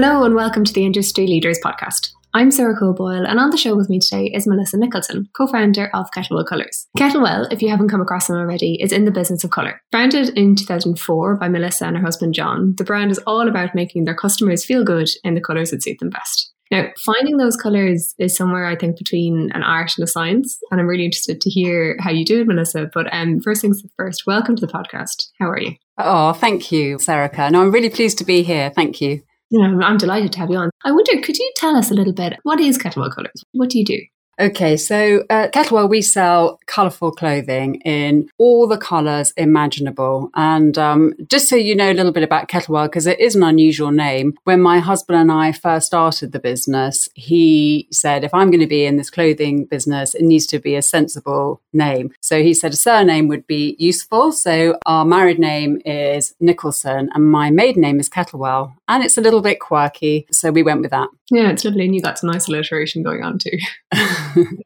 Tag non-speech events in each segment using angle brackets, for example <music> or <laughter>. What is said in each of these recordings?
Hello and welcome to the Industry Leaders Podcast. I'm Sarah Coboyle, and on the show with me today is Melissa Nicholson, co founder of Kettlewell Colours. Kettlewell, if you haven't come across them already, is in the business of colour. Founded in 2004 by Melissa and her husband John, the brand is all about making their customers feel good in the colours that suit them best. Now, finding those colours is somewhere I think between an art and a science, and I'm really interested to hear how you do it, Melissa. But um, first things first, welcome to the podcast. How are you? Oh, thank you, Sarah. No, I'm really pleased to be here. Thank you. Yeah, I'm delighted to have you on. I wonder, could you tell us a little bit what is Kettlewell Colours? What do you do? Okay, so uh, Kettlewell, we sell colourful clothing in all the colours imaginable. And um, just so you know a little bit about Kettlewell, because it is an unusual name, when my husband and I first started the business, he said, if I'm going to be in this clothing business, it needs to be a sensible name. So he said a surname would be useful. So our married name is Nicholson, and my maiden name is Kettlewell. And it's a little bit quirky. So we went with that. Yeah, it's lovely. And you got some nice alliteration going on too. <laughs>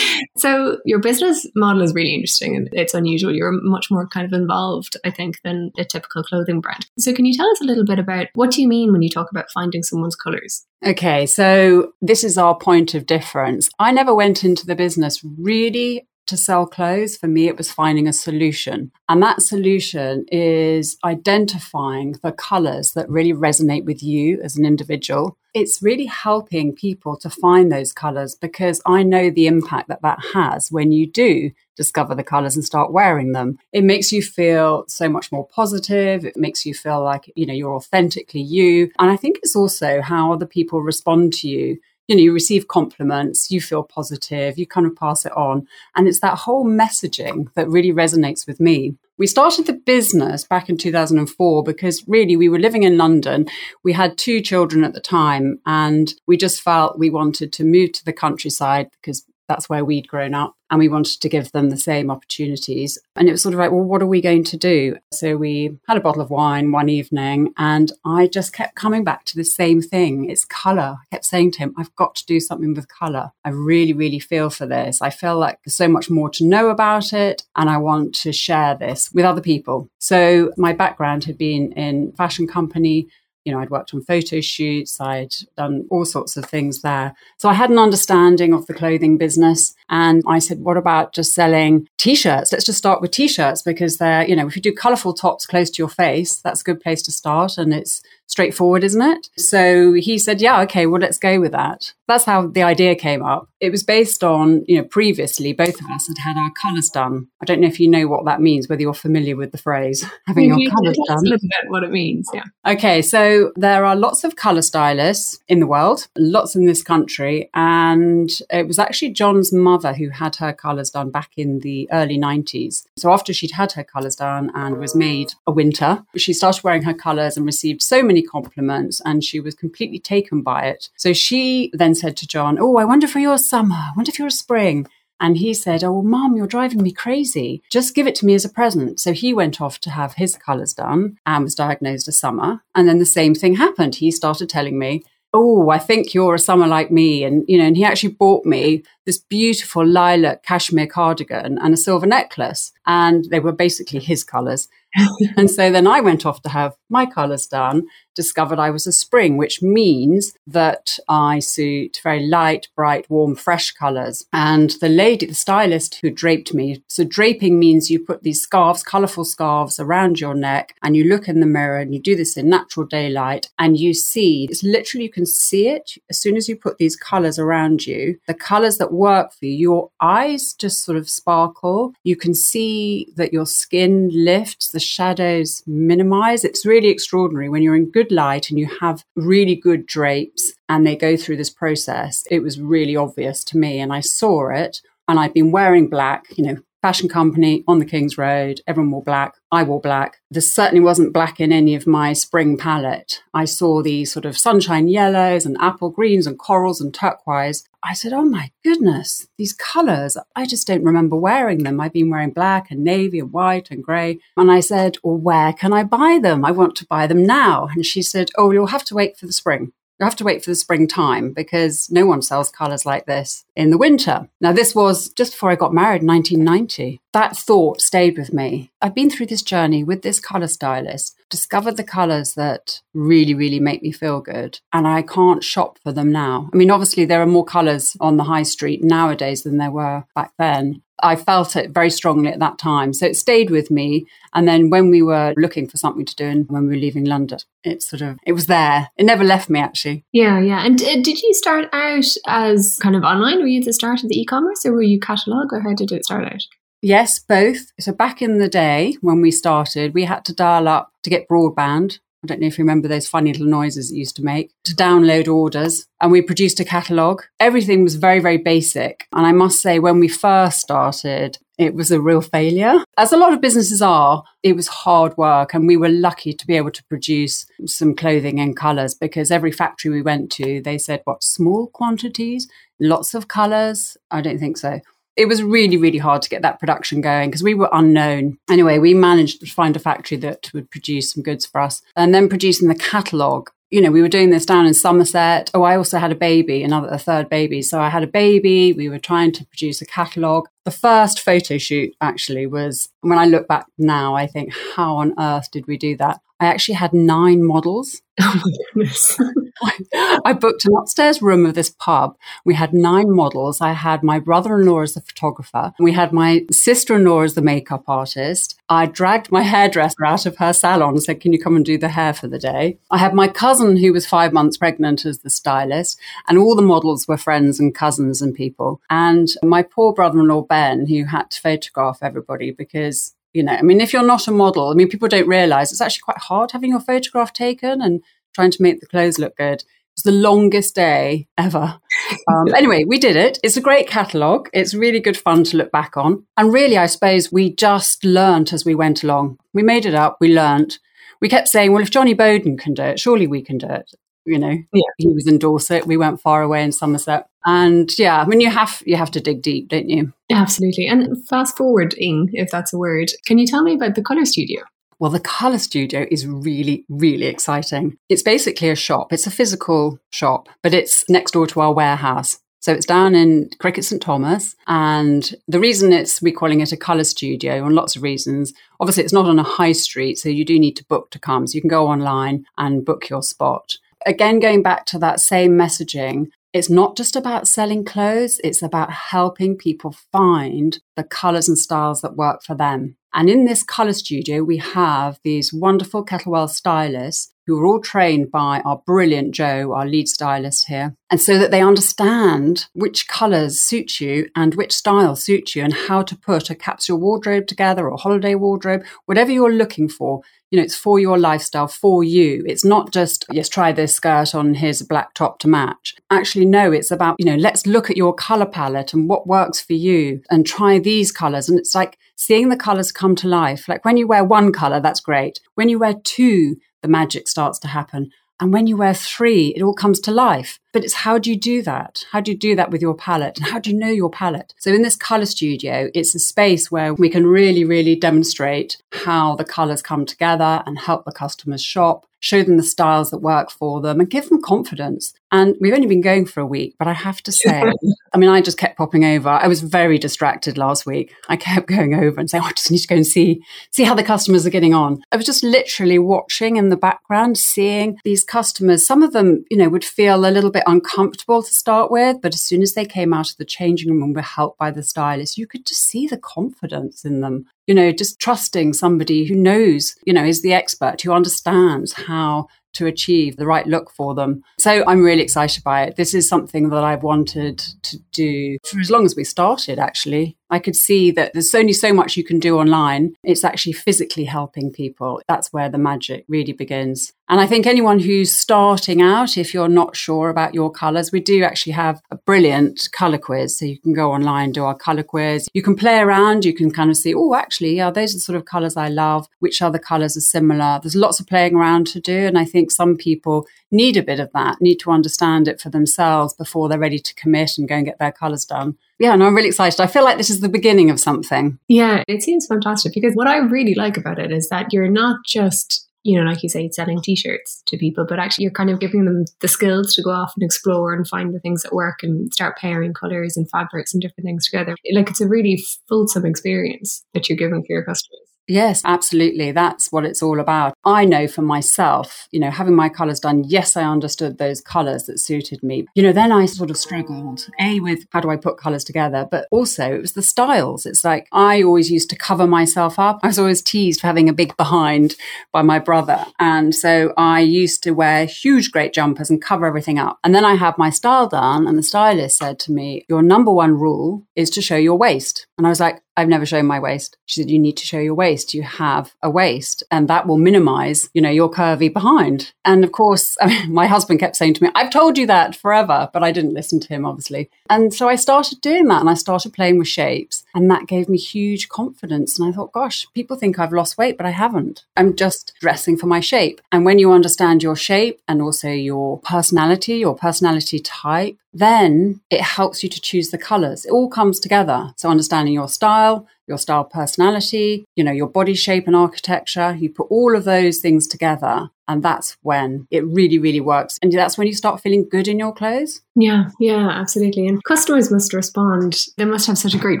so your business model is really interesting and it's unusual. You're much more kind of involved, I think, than a typical clothing brand. So can you tell us a little bit about what do you mean when you talk about finding someone's colors? Okay, so this is our point of difference. I never went into the business really to sell clothes, for me, it was finding a solution. And that solution is identifying the colors that really resonate with you as an individual. It's really helping people to find those colors because I know the impact that that has when you do discover the colors and start wearing them. It makes you feel so much more positive. It makes you feel like, you know, you're authentically you. And I think it's also how other people respond to you you know, you receive compliments, you feel positive, you kind of pass it on. And it's that whole messaging that really resonates with me. We started the business back in 2004 because really we were living in London. We had two children at the time and we just felt we wanted to move to the countryside because that's where we'd grown up and we wanted to give them the same opportunities. And it was sort of like, well, what are we going to do? So we had a bottle of wine one evening and I just kept coming back to the same thing. It's color. I kept saying to him, I've got to do something with color. I really, really feel for this. I feel like there's so much more to know about it and I want to share this with other people. So my background had been in fashion company you know, I'd worked on photo shoots, I'd done all sorts of things there. So I had an understanding of the clothing business. And I said, what about just selling t shirts? Let's just start with t shirts because they're, you know, if you do colorful tops close to your face, that's a good place to start. And it's straightforward, isn't it? So he said, yeah, okay, well, let's go with that. That's how the idea came up. It was based on, you know, previously both of us had had our colours done. I don't know if you know what that means, whether you're familiar with the phrase <laughs> having your colours done. A little bit what it means, yeah. Okay, so there are lots of colour stylists in the world, lots in this country, and it was actually John's mother who had her colours done back in the early 90s. So after she'd had her colours done and was made a winter, she started wearing her colours and received so many compliments and she was completely taken by it. So she then said to John, Oh, I wonder if you're a summer. I wonder if you're a spring. And he said, Oh, well, mom, you're driving me crazy. Just give it to me as a present. So he went off to have his colours done and was diagnosed a summer. And then the same thing happened. He started telling me, Oh, I think you're a summer like me. And, you know, and he actually bought me this beautiful lilac cashmere cardigan and a silver necklace. And they were basically his colours. <laughs> and so then I went off to have my colours done discovered I was a spring, which means that I suit very light, bright, warm, fresh colors. And the lady, the stylist who draped me, so draping means you put these scarves, colorful scarves around your neck, and you look in the mirror and you do this in natural daylight and you see, it's literally, you can see it as soon as you put these colors around you, the colors that work for you, your eyes just sort of sparkle. You can see that your skin lifts, the shadows minimize. It's really extraordinary when you're in good light and you have really good drapes and they go through this process, it was really obvious to me. And I saw it and I'd been wearing black, you know, fashion company on the King's Road. Everyone wore black. I wore black. There certainly wasn't black in any of my spring palette. I saw these sort of sunshine yellows and apple greens and corals and turquoise. I said, Oh my goodness, these colors, I just don't remember wearing them. I've been wearing black and navy and white and grey. And I said, Well, where can I buy them? I want to buy them now. And she said, Oh, you'll have to wait for the spring. You have to wait for the springtime because no one sells colours like this in the winter. Now, this was just before I got married in 1990. That thought stayed with me. I've been through this journey with this colour stylist, discovered the colours that really, really make me feel good, and I can't shop for them now. I mean, obviously, there are more colours on the high street nowadays than there were back then. I felt it very strongly at that time. So it stayed with me. And then when we were looking for something to do and when we were leaving London, it sort of, it was there. It never left me actually. Yeah, yeah. And uh, did you start out as kind of online? Were you at the start of the e-commerce or were you catalogue or how did it start out? Yes, both. So back in the day when we started, we had to dial up to get broadband I don't know if you remember those funny little noises it used to make to download orders. And we produced a catalogue. Everything was very, very basic. And I must say, when we first started, it was a real failure. As a lot of businesses are, it was hard work. And we were lucky to be able to produce some clothing in colours because every factory we went to, they said, what, small quantities, lots of colours? I don't think so it was really, really hard to get that production going because we were unknown. Anyway, we managed to find a factory that would produce some goods for us and then producing the catalogue. You know, we were doing this down in Somerset. Oh, I also had a baby, another, a third baby. So I had a baby. We were trying to produce a catalogue. The first photo shoot actually was when I look back now, I think, how on earth did we do that? I actually had nine models. <laughs> Oh my goodness. <laughs> <laughs> I booked an upstairs room of this pub. We had nine models. I had my brother in law as the photographer. We had my sister in law as the makeup artist. I dragged my hairdresser out of her salon and said, Can you come and do the hair for the day? I had my cousin, who was five months pregnant, as the stylist. And all the models were friends and cousins and people. And my poor brother in law, Ben, who had to photograph everybody because you know, I mean, if you're not a model, I mean, people don't realize it's actually quite hard having your photograph taken and trying to make the clothes look good. It was the longest day ever. Um, <laughs> anyway, we did it. It's a great catalogue. It's really good fun to look back on. And really, I suppose we just learnt as we went along. We made it up, we learnt. We kept saying, well, if Johnnie Boden can do it, surely we can do it you know yeah. he was in dorset we went far away in somerset and yeah i mean you have you have to dig deep don't you absolutely and fast forwarding if that's a word can you tell me about the color studio well, the Colour Studio is really, really exciting. It's basically a shop. It's a physical shop, but it's next door to our warehouse. So it's down in Cricket St Thomas. And the reason it's we're calling it a colour studio, on lots of reasons. Obviously, it's not on a high street, so you do need to book to come. So you can go online and book your spot again, going back to that same messaging, it's not just about selling clothes, it's about helping people find the colors and styles that work for them. And in this color studio, we have these wonderful Kettlewell stylists who are all trained by our brilliant Jo, our lead stylist here. And so that they understand which colors suit you and which styles suit you and how to put a capsule wardrobe together or holiday wardrobe, whatever you're looking for you know, it's for your lifestyle, for you. It's not just, yes, try this skirt on, here's a black top to match. Actually, no, it's about, you know, let's look at your color palette and what works for you and try these colors. And it's like seeing the colors come to life. Like when you wear one color, that's great. When you wear two, the magic starts to happen. And when you wear three, it all comes to life. But it's how do you do that? How do you do that with your palette? And how do you know your palette? So in this color studio, it's a space where we can really, really demonstrate how the colors come together and help the customers shop show them the styles that work for them and give them confidence. And we've only been going for a week, but I have to say, <laughs> I mean, I just kept popping over. I was very distracted last week. I kept <laughs> going over and saying, oh, I just need to go and see, see how the customers are getting on. I was just literally watching in the background, seeing these customers. Some of them, you know, would feel a little bit uncomfortable to start with, but as soon as they came out of the changing room and were helped by the stylist, you could just see the confidence in them you know, just trusting somebody who knows, you know, is the expert, who understands how to achieve the right look for them. So I'm really excited by it. This is something that I've wanted to do for as long as we started, actually. I could see that there's only so much you can do online. It's actually physically helping people. That's where the magic really begins. And I think anyone who's starting out, if you're not sure about your colors, we do actually have a brilliant color quiz. So you can go online, do our color quiz. You can play around. You can kind of see, oh, actually, yeah, those are the sort of colors I love. Which other colors are similar? There's lots of playing around to do. And I think some people need a bit of that, need to understand it for themselves before they're ready to commit and go and get their colors done. Yeah, and I'm really excited. I feel like this is the beginning of something. Yeah, it seems fantastic because what I really like about it is that you're not just you know, like you say, selling t-shirts to people, but actually you're kind of giving them the skills to go off and explore and find the things that work and start pairing colors and fabrics and different things together. Like it's a really fulsome experience that you're giving for your customers. Yes, absolutely. That's what it's all about. I know for myself, you know, having my colors done, yes, I understood those colors that suited me. You know, then I sort of struggled, A, with how do I put colors together, but also it was the styles. It's like I always used to cover myself up. I was always teased for having a big behind by my brother. And so I used to wear huge, great jumpers and cover everything up. And then I had my style done, and the stylist said to me, Your number one rule is to show your waist. And I was like, I've never shown my waist. She said, You need to show your waist. You have a waist, and that will minimize, you know, your curvy behind. And of course, <laughs> I mean, my husband kept saying to me, I've told you that forever, but I didn't listen to him, obviously. And so I started doing that and I started playing with shapes, and that gave me huge confidence. And I thought, gosh, people think I've lost weight, but I haven't. I'm just dressing for my shape. And when you understand your shape and also your personality, your personality type, then it helps you to choose the colors. It all comes together. So understanding your style, your style personality, you know, your body shape and architecture, you put all of those things together and that's when it really, really works. And that's when you start feeling good in your clothes. Yeah, yeah, absolutely. And customers must respond. They must have such a great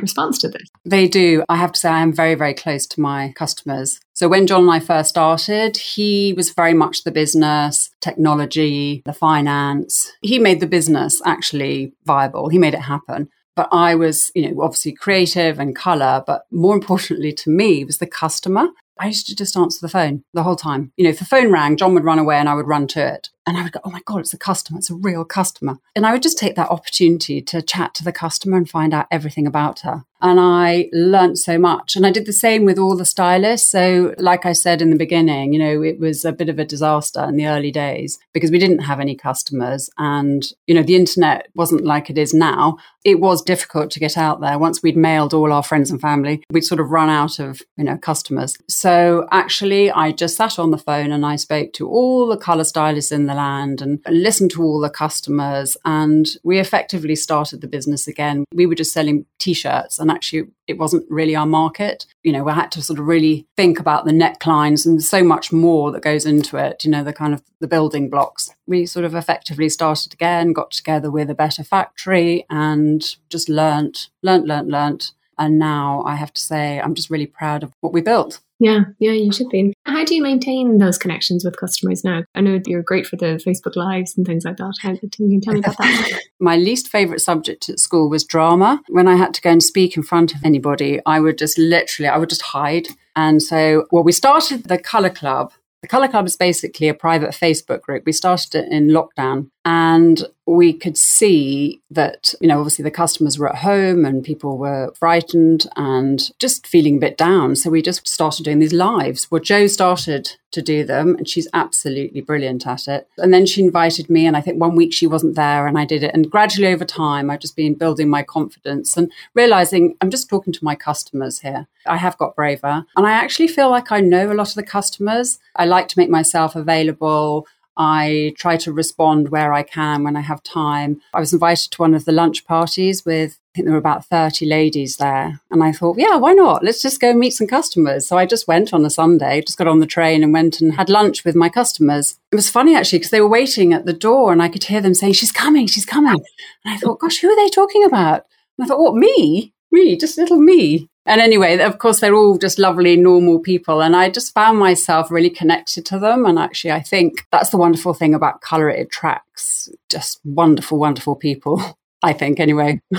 response to this. They do. I have to say, I am very, very close to my customers. So when John and I first started, he was very much the business, technology, the finance. He made the business actually viable. He made it happen. But I was, you know, obviously creative and color, but more <laughs> importantly to me was the customer. I used to just answer the phone the whole time. You know, if the phone rang, John would run away and I would run to it. And I would go, oh my God, it's a customer. It's a real customer. And I would just take that opportunity to chat to the customer and find out everything about her. And I learned so much. And I did the same with all the stylists. So, like I said in the beginning, you know, it was a bit of a disaster in the early days because we didn't have any customers. And, you know, the internet wasn't like it is now. It was difficult to get out there. Once we'd mailed all our friends and family, we'd sort of run out of, you know, customers. So, actually, I just sat on the phone and I spoke to all the color stylists in the land and listened to all the customers. And we effectively started the business again. We were just selling t shirts, and actually, it wasn't really our market. You know, we had to sort of really think about the necklines and so much more that goes into it, you know, the kind of the building blocks. We sort of effectively started again, got together with a better factory and just learnt, learnt, learnt, learnt. And now I have to say, I'm just really proud of what we built. Yeah, yeah, you should be. How do you maintain those connections with customers now? I know you're great for the Facebook Lives and things like that. How, can you tell me about that? <laughs> My least favourite subject at school was drama. When I had to go and speak in front of anybody, I would just literally, I would just hide. And so, well, we started the Colour Club. The Colour Club is basically a private Facebook group. We started it in lockdown and we could see that, you know, obviously the customers were at home and people were frightened and just feeling a bit down. So we just started doing these lives. Well, Jo started to do them and she's absolutely brilliant at it. And then she invited me, and I think one week she wasn't there and I did it. And gradually over time, I've just been building my confidence and realizing I'm just talking to my customers here. I have got braver and I actually feel like I know a lot of the customers. I like to make myself available. I try to respond where I can when I have time. I was invited to one of the lunch parties with, I think there were about 30 ladies there. And I thought, yeah, why not? Let's just go meet some customers. So I just went on a Sunday, just got on the train and went and had lunch with my customers. It was funny actually because they were waiting at the door and I could hear them saying, she's coming, she's coming. And I thought, gosh, who are they talking about? And I thought, what, me? Me, just little me. And anyway, of course, they're all just lovely, normal people. And I just found myself really connected to them. And actually, I think that's the wonderful thing about color. It attracts just wonderful, wonderful people. <laughs> I think, anyway. <laughs>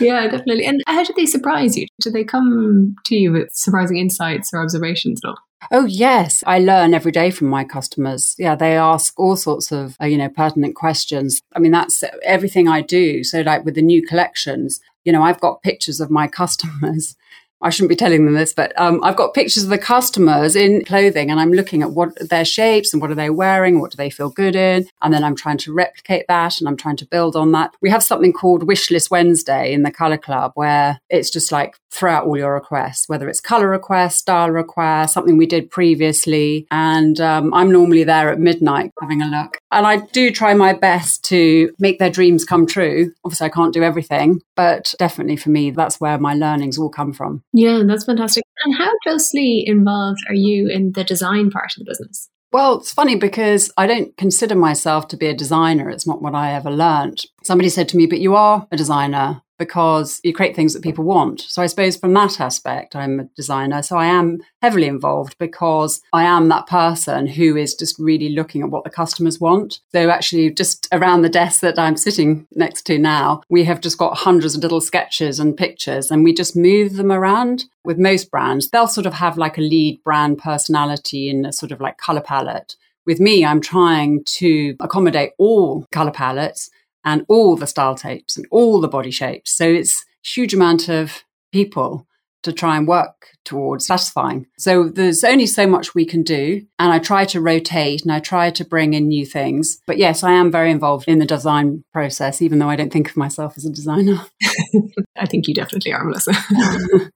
yeah, definitely. And how did they surprise you? Did they come to you with surprising insights or observations at all? Oh, yes. I learn every day from my customers. Yeah, they ask all sorts of, uh, you know, pertinent questions. I mean, that's everything I do. So, like with the new collections, you know, I've got pictures of my customers. <laughs> I shouldn't be telling them this, but um, I've got pictures of the customers in clothing and I'm looking at what their shapes and what are they wearing, what do they feel good in. And then I'm trying to replicate that and I'm trying to build on that. We have something called Wishlist Wednesday in the Colour Club where it's just like throw out all your requests, whether it's colour requests, style requests, something we did previously. And um, I'm normally there at midnight having a look. And I do try my best to make their dreams come true. Obviously, I can't do everything, but definitely for me, that's where my learnings all come from. Yeah, that's fantastic. And how closely involved are you in the design part of the business? Well, it's funny because I don't consider myself to be a designer. It's not what I ever learned. Somebody said to me, but you are a designer because you create things that people want. So I suppose from that aspect, I'm a designer. So I am heavily involved because I am that person who is just really looking at what the customers want. So actually, just around the desk that I'm sitting next to now, we have just got hundreds of little sketches and pictures and we just move them around. With most brands, they'll sort of have like a lead brand personality in a sort of like color palette. With me, I'm trying to accommodate all color palettes and all the style tapes and all the body shapes. So it's a huge amount of people to try and work towards satisfying. So there's only so much we can do. And I try to rotate and I try to bring in new things. But yes, I am very involved in the design process, even though I don't think of myself as a designer. <laughs> <laughs> I think you definitely are, Melissa. <laughs>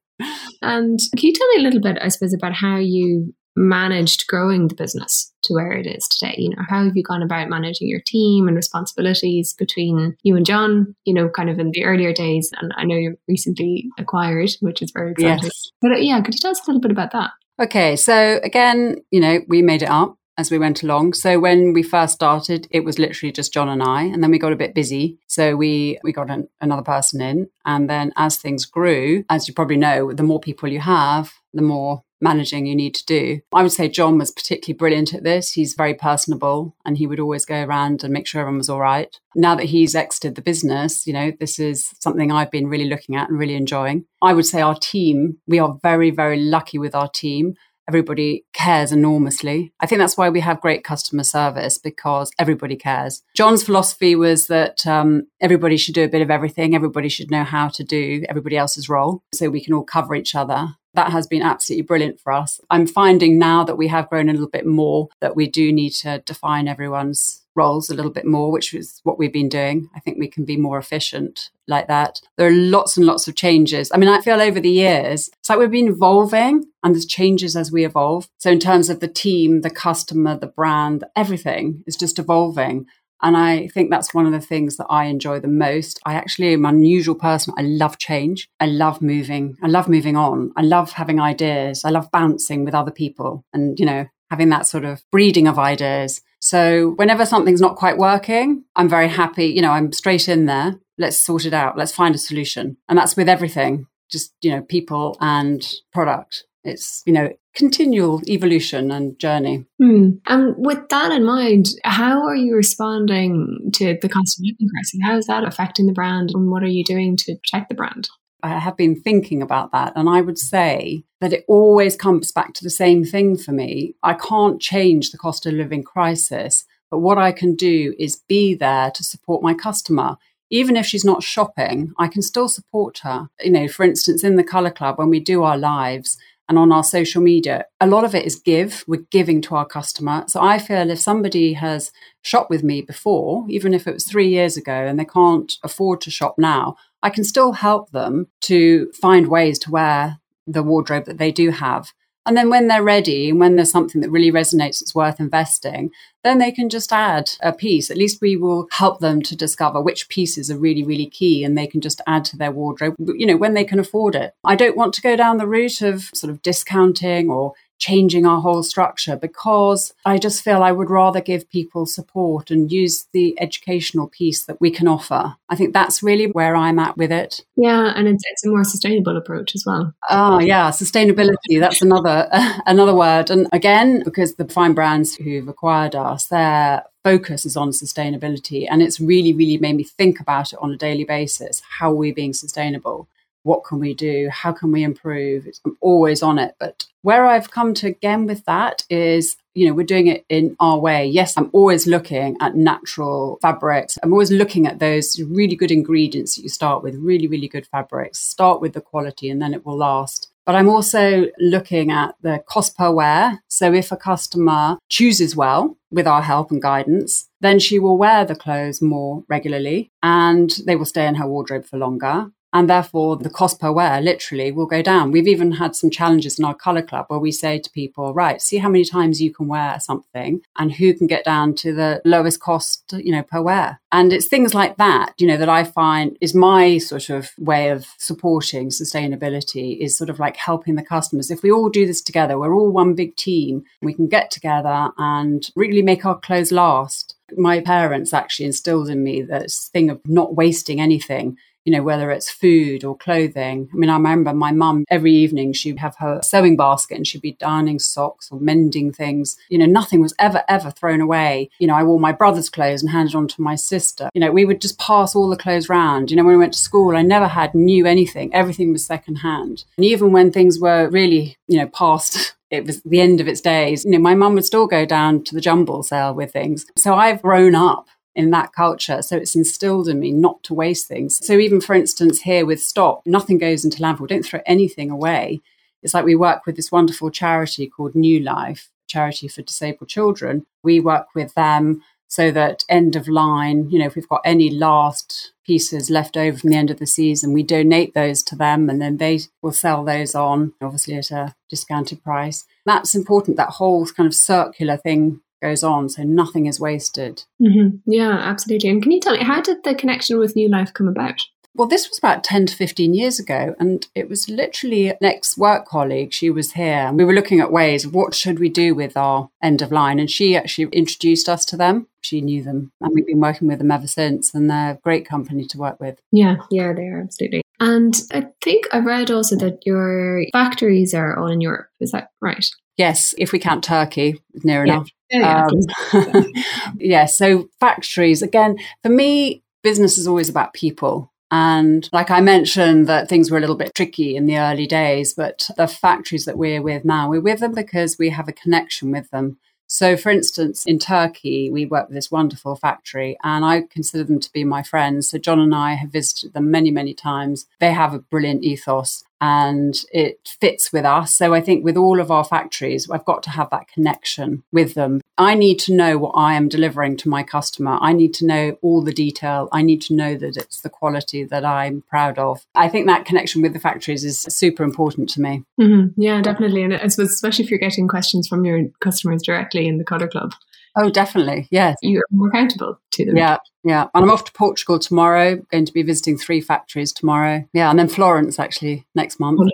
and can you tell me a little bit, I suppose, about how you managed growing the business to where it is today? You know, how have you gone about managing your team and responsibilities between you and John, you know, kind of in the earlier days? And I know you're recently acquired, which is very exciting. Yes. But uh, yeah, could you tell us a little bit about that? Okay. So again, you know, we made it up as we went along. So when we first started, it was literally just John and I, and then we got a bit busy. So we we got an, another person in, and then as things grew, as you probably know, the more people you have, the more managing you need to do. I would say John was particularly brilliant at this. He's very personable and he would always go around and make sure everyone was all right. Now that he's exited the business, you know, this is something I've been really looking at and really enjoying. I would say our team, we are very, very lucky with our team. Everybody cares enormously. I think that's why we have great customer service because everybody cares. John's philosophy was that um, everybody should do a bit of everything. Everybody should know how to do everybody else's role so we can all cover each other that has been absolutely brilliant for us. I'm finding now that we have grown a little bit more that we do need to define everyone's roles a little bit more, which is what we've been doing. I think we can be more efficient like that. There are lots and lots of changes. I mean, I feel over the years, it's like we've been evolving and there's changes as we evolve. So in terms of the team, the customer, the brand, everything is just evolving. And I think that's one of the things that I enjoy the most. I actually am an unusual person. I love change. I love moving. I love moving on. I love having ideas. I love bouncing with other people and, you know, having that sort of breeding of ideas. So whenever something's not quite working, I'm very happy. You know, I'm straight in there. Let's sort it out. Let's find a solution. And that's with everything, just, you know, people and product. It's, you know, continual evolution and journey. Mm. And with that in mind, how are you responding to the cost of living crisis? How is that affecting the brand and what are you doing to protect the brand? I have been thinking about that, and I would say that it always comes back to the same thing for me. I can't change the cost of living crisis, but what I can do is be there to support my customer. Even if she's not shopping, I can still support her. You know, for instance, in the Colour Club, when we do our lives, and on our social media, a lot of it is give. We're giving to our customer. So I feel if somebody has shopped with me before, even if it was three years ago and they can't afford to shop now, I can still help them to find ways to wear the wardrobe that they do have. And then when they're ready and when there's something that really resonates that's worth investing, then they can just add a piece. At least we will help them to discover which pieces are really, really key and they can just add to their wardrobe, you know, when they can afford it. I don't want to go down the route of sort of discounting or changing our whole structure because I just feel I would rather give people support and use the educational piece that we can offer. I think that's really where I'm at with it. Yeah, and it's, it's a more sustainable approach as well. Oh, yeah, sustainability. That's another uh, <laughs> another word. And again, because the fine brands who've acquired us, their focus is on sustainability, and it's really, really made me think about it on a daily basis. How are we being sustainable? What can we do? How can we improve? I'm always on it. But where I've come to again with that is, you know, we're doing it in our way. Yes, I'm always looking at natural fabrics. I'm always looking at those really good ingredients that you start with, really, really good fabrics. Start with the quality and then it will last. But I'm also looking at the cost per wear. So if a customer chooses well with our help and guidance, then she will wear the clothes more regularly and they will stay in her wardrobe for longer And therefore, the cost per wear literally will go down. We've even had some challenges in our colour club where we say to people, right, see how many times you can wear something and who can get down to the lowest cost, you know, per wear. And it's things like that, you know, that I find is my sort of way of supporting sustainability is sort of like helping the customers. If we all do this together, we're all one big team, we can get together and really make our clothes last. My parents actually instilled in me this thing of not wasting anything you know, whether it's food or clothing. I mean, I remember my mum every evening, she'd have her sewing basket and she'd be darning socks or mending things. You know, nothing was ever, ever thrown away. You know, I wore my brother's clothes and handed on to my sister. You know, we would just pass all the clothes round. You know, when we went to school, I never had new anything. Everything was secondhand. And even when things were really, you know, past <laughs> it was the end of its days. You know, my mum would still go down to the jumble sale with things. So I've grown up in that culture. So it's instilled in me not to waste things. So even for instance, here with Stop, nothing goes into landfill. Don't throw anything away. It's like we work with this wonderful charity called Newlife, charity for disabled children. We work with them so that end of line, you know, if we've got any last pieces left over from the end of the season, we donate those to them and then they will sell those on, obviously at a discounted price. That's important, that whole kind of circular thing goes on. So nothing is wasted. Mm-hmm. Yeah, absolutely. And can you tell me, how did the connection with Newlife come about? Well, this was about 10 to 15 years ago, and it was literally an ex work colleague. She was here, and we were looking at ways of what should we do with our end of line. And she actually introduced us to them. She knew them, and we've been working with them ever since, and they're a great company to work with. Yeah, yeah, they are absolutely. And I think I read also that your factories are all in Europe. Is that right? Yes, if we count Turkey, near yeah. enough. Yeah, um, <laughs> yeah, so factories, again, for me, business is always about people. And like I mentioned, that things were a little bit tricky in the early days, but the factories that we're with now, we're with them because we have a connection with them. So, for instance, in Turkey, we work with this wonderful factory, and I consider them to be my friends. So, John and I have visited them many, many times. They have a brilliant ethos, and it fits with us. So I think with all of our factories, I've got to have that connection with them. I need to know what I am delivering to my customer. I need to know all the detail. I need to know that it's the quality that I'm proud of. I think that connection with the factories is super important to me. Mm-hmm. Yeah, definitely. And I suppose, especially if you're getting questions from your customers directly in the Colour Club. Oh, definitely. Yes. You're more accountable to them. Yeah. Yeah. And I'm off to Portugal tomorrow, going to be visiting three factories tomorrow. Yeah. And then Florence actually next month. Oh,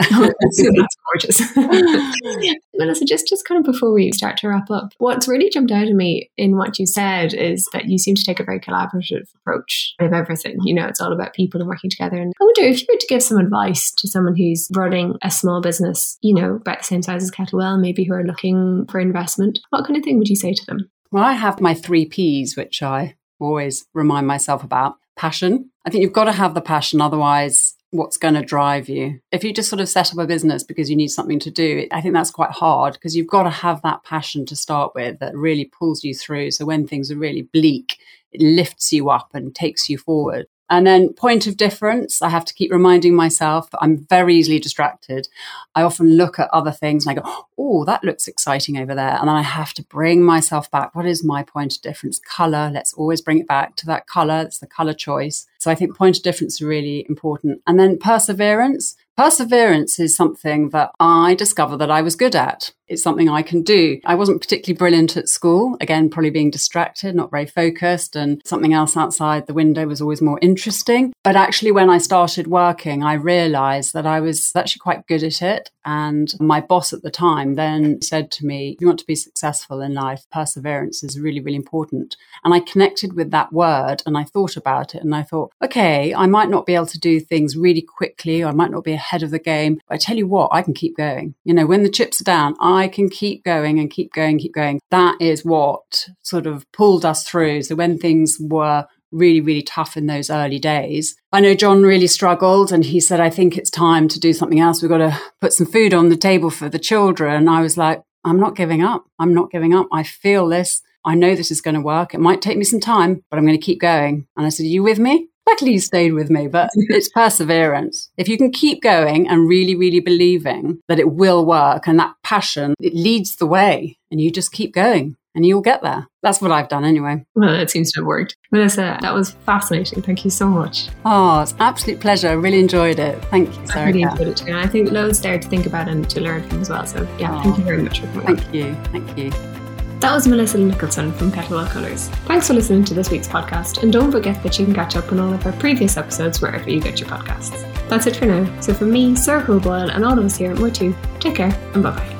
<laughs> oh, that's gorgeous. <laughs> <laughs> Melissa, just, just kind of before we start to wrap up, what's really jumped out at me in what you said is that you seem to take a very collaborative approach of everything. You know, it's all about people and working together. And I wonder if you were to give some advice to someone who's running a small business, you know, about the same size as Kettlewell, maybe who are looking for investment, what kind of thing would you say to them? Well, I have my three P's, which I always remind myself about passion. I think you've got to have the passion, otherwise, what's going to drive you. If you just sort of set up a business because you need something to do, I think that's quite hard because you've got to have that passion to start with that really pulls you through. So when things are really bleak, it lifts you up and takes you forward. And then point of difference, I have to keep reminding myself I'm very easily distracted. I often look at other things and I go, oh, that looks exciting over there. And then I have to bring myself back. What is my point of difference? Color. Let's always bring it back to that color. It's the color choice. So I think point of difference is really important. And then perseverance. Perseverance is something that I discovered that I was good at. It's something I can do. I wasn't particularly brilliant at school. Again, probably being distracted, not very focused, and something else outside the window was always more interesting. But actually, when I started working, I realized that I was actually quite good at it. And my boss at the time then said to me, if you want to be successful in life, perseverance is really, really important. And I connected with that word and I thought about it and I thought, okay, I might not be able to do things really quickly. I might not be ahead of the game. But I tell you what, I can keep going. You know, when the chips are down, I can keep going and keep going, keep going. That is what sort of pulled us through. So when things were really, really tough in those early days. I know John really struggled and he said, I think it's time to do something else. We've got to put some food on the table for the children. And I was like, I'm not giving up. I'm not giving up. I feel this. I know this is going to work. It might take me some time, but I'm going to keep going. And I said, Are you with me? Luckily, you stayed with me, but <laughs> it's perseverance. If you can keep going and really, really believing that it will work and that passion, it leads the way and you just keep going. and you'll get there. That's what I've done anyway. Well, it seems to have worked. Melissa, that was fascinating. Thank you so much. Oh, it's an absolute pleasure. I really enjoyed it. Thank you, Sarah. I really enjoyed it too. And I think loads there to think about and to learn from as well. So, yeah, oh, thank you very much for coming Thank on. you. Thank you. That was Melissa Nicholson from Kettlewell Colours. Thanks for listening to this week's podcast, and don't forget that you can catch up on all of our previous episodes wherever you get your podcasts. That's it for now. So, from me, Sarah Coboyle, and all of us here at More2, take care and bye bye.